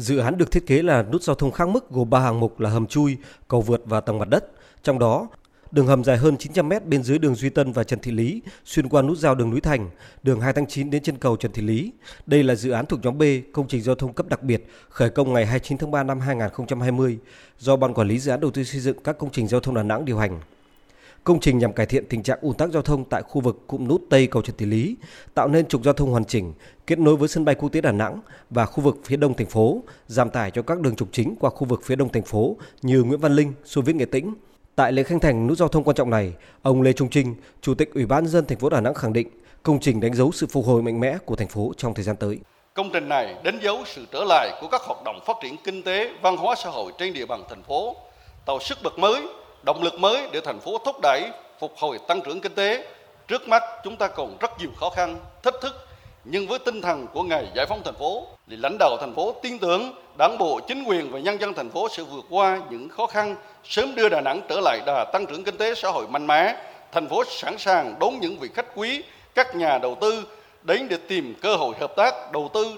Dự án được thiết kế là nút giao thông khác mức gồm 3 hạng mục là hầm chui, cầu vượt và tầng mặt đất. Trong đó, đường hầm dài hơn 900 m bên dưới đường Duy Tân và Trần Thị Lý, xuyên qua nút giao đường núi Thành, đường 2 tháng 9 đến chân cầu Trần Thị Lý. Đây là dự án thuộc nhóm B, công trình giao thông cấp đặc biệt, khởi công ngày 29 tháng 3 năm 2020 do Ban Quản lý Dự án Đầu tư xây dựng các công trình giao thông Đà Nẵng điều hành. Công trình nhằm cải thiện tình trạng ùn tắc giao thông tại khu vực cụm nút Tây cầu Trần Thị Lý, tạo nên trục giao thông hoàn chỉnh, kết nối với sân bay quốc tế Đà Nẵng và khu vực phía đông thành phố, giảm tải cho các đường trục chính qua khu vực phía đông thành phố như Nguyễn Văn Linh, Xô Viết Nghệ Tĩnh. Tại lễ khánh thành nút giao thông quan trọng này, ông Lê Trung Trinh, Chủ tịch Ủy ban dân thành phố Đà Nẵng khẳng định công trình đánh dấu sự phục hồi mạnh mẽ của thành phố trong thời gian tới. Công trình này đánh dấu sự trở lại của các hoạt động phát triển kinh tế, văn hóa xã hội trên địa bàn thành phố, tạo sức bật mới động lực mới để thành phố thúc đẩy phục hồi tăng trưởng kinh tế. Trước mắt chúng ta còn rất nhiều khó khăn, thách thức, nhưng với tinh thần của ngày giải phóng thành phố, thì lãnh đạo thành phố tin tưởng đảng bộ, chính quyền và nhân dân thành phố sẽ vượt qua những khó khăn, sớm đưa Đà Nẵng trở lại đà tăng trưởng kinh tế xã hội mạnh mẽ. Thành phố sẵn sàng đón những vị khách quý, các nhà đầu tư đến để tìm cơ hội hợp tác đầu tư